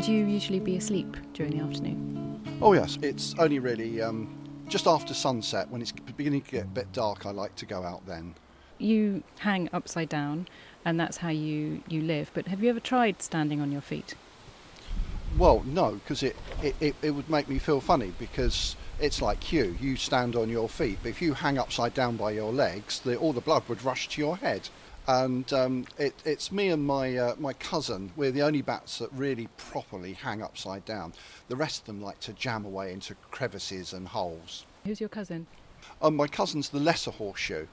Would you usually be asleep during the afternoon? Oh, yes, it's only really um, just after sunset when it's beginning to get a bit dark. I like to go out then. You hang upside down, and that's how you, you live. But have you ever tried standing on your feet? Well, no, because it, it, it, it would make me feel funny because it's like you. You stand on your feet, but if you hang upside down by your legs, the, all the blood would rush to your head. And um, it, it's me and my uh, my cousin. We're the only bats that really properly hang upside down. The rest of them like to jam away into crevices and holes. Who's your cousin? Um, my cousin's the lesser horseshoe.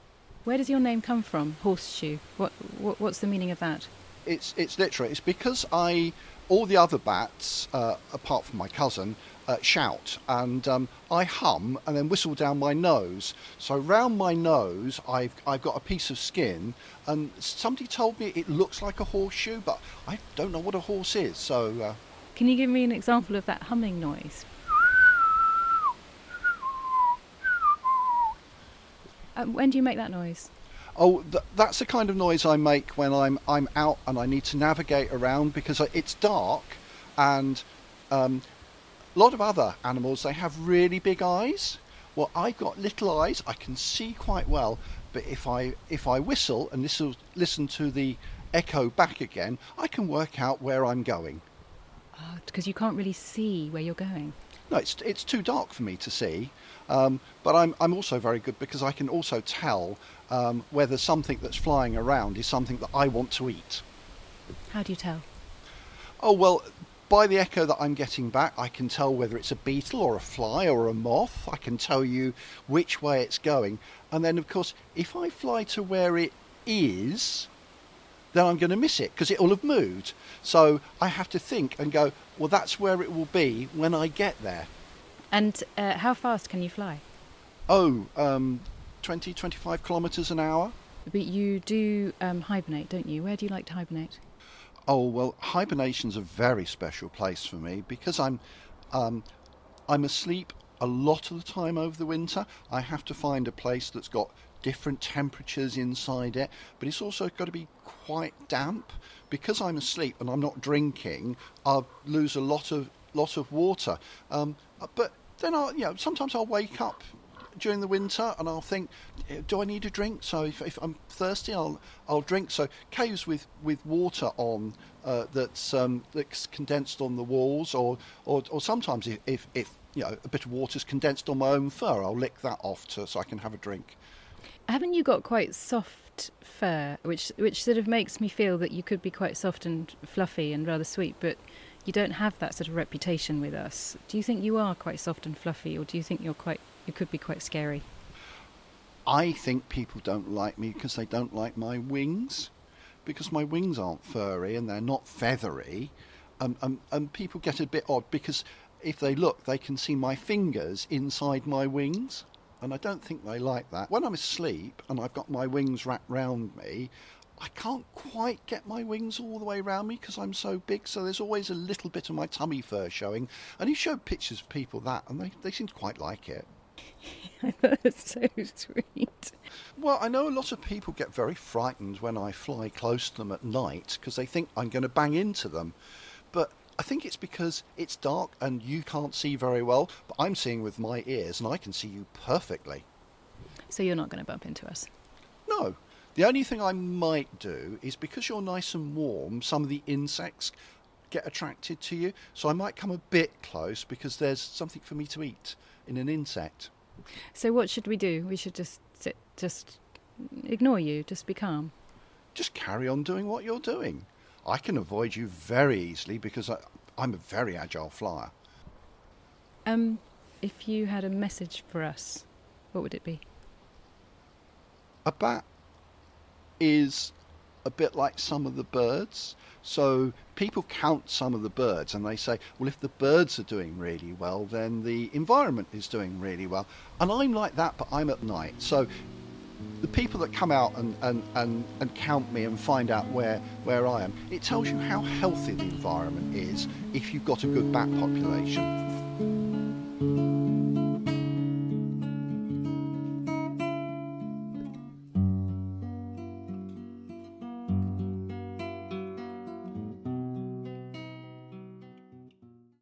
Where does your name come from? Horseshoe. What, what what's the meaning of that? It's it's literally it's because I all the other bats uh, apart from my cousin uh, shout and um, I hum and then whistle down my nose. So round my nose, I've I've got a piece of skin, and somebody told me it looks like a horseshoe, but I don't know what a horse is. So uh, Can you give me an example of that humming noise? Um, when do you make that noise? Oh, th- that's the kind of noise I make when I'm I'm out and I need to navigate around because it's dark, and um, a lot of other animals they have really big eyes. Well, I've got little eyes. I can see quite well, but if I if I whistle and listen listen to the echo back again, I can work out where I'm going. Because you can't really see where you're going. No, it's it's too dark for me to see. Um, but I'm I'm also very good because I can also tell um, whether something that's flying around is something that I want to eat. How do you tell? Oh well, by the echo that I'm getting back, I can tell whether it's a beetle or a fly or a moth. I can tell you which way it's going, and then of course, if I fly to where it is, then I'm going to miss it because it will have moved. So I have to think and go, well, that's where it will be when I get there. And uh, how fast can you fly? Oh, um, 20, 25 kilometres an hour. But you do um, hibernate, don't you? Where do you like to hibernate? Oh well, hibernation's a very special place for me because I'm um, I'm asleep a lot of the time over the winter. I have to find a place that's got different temperatures inside it, but it's also got to be quite damp because I'm asleep and I'm not drinking. I'll lose a lot of lot of water. Um, but then I, you know, sometimes I'll wake up during the winter and I'll think, do I need a drink? So if, if I'm thirsty, I'll I'll drink. So caves with, with water on uh, that's um, that's condensed on the walls, or or, or sometimes if, if, if you know a bit of water's condensed on my own fur, I'll lick that off to, so I can have a drink. Haven't you got quite soft fur, which which sort of makes me feel that you could be quite soft and fluffy and rather sweet, but you don't have that sort of reputation with us. Do you think you are quite soft and fluffy, or do you think you're quite you could be quite scary? I think people don't like me because they don't like my wings, because my wings aren't furry and they're not feathery, um, um, and people get a bit odd because if they look, they can see my fingers inside my wings, and I don't think they like that. When I'm asleep and I've got my wings wrapped round me, I can't quite get my wings all the way around me because I'm so big, so there's always a little bit of my tummy fur showing. And he showed pictures of people that, and they, they seem to quite like it. I thought it's so sweet. Well, I know a lot of people get very frightened when I fly close to them at night because they think I'm going to bang into them. But I think it's because it's dark and you can't see very well, but I'm seeing with my ears and I can see you perfectly. So you're not going to bump into us? No. The only thing I might do is because you're nice and warm, some of the insects get attracted to you. So I might come a bit close because there's something for me to eat in an insect. So what should we do? We should just sit, just ignore you, just be calm. Just carry on doing what you're doing. I can avoid you very easily because I, I'm a very agile flyer. Um, if you had a message for us, what would it be? A bat is a bit like some of the birds. So people count some of the birds and they say, well, if the birds are doing really well, then the environment is doing really well. And I'm like that, but I'm at night. So the people that come out and, and, and, and count me and find out where, where I am, it tells you how healthy the environment is if you've got a good bat population.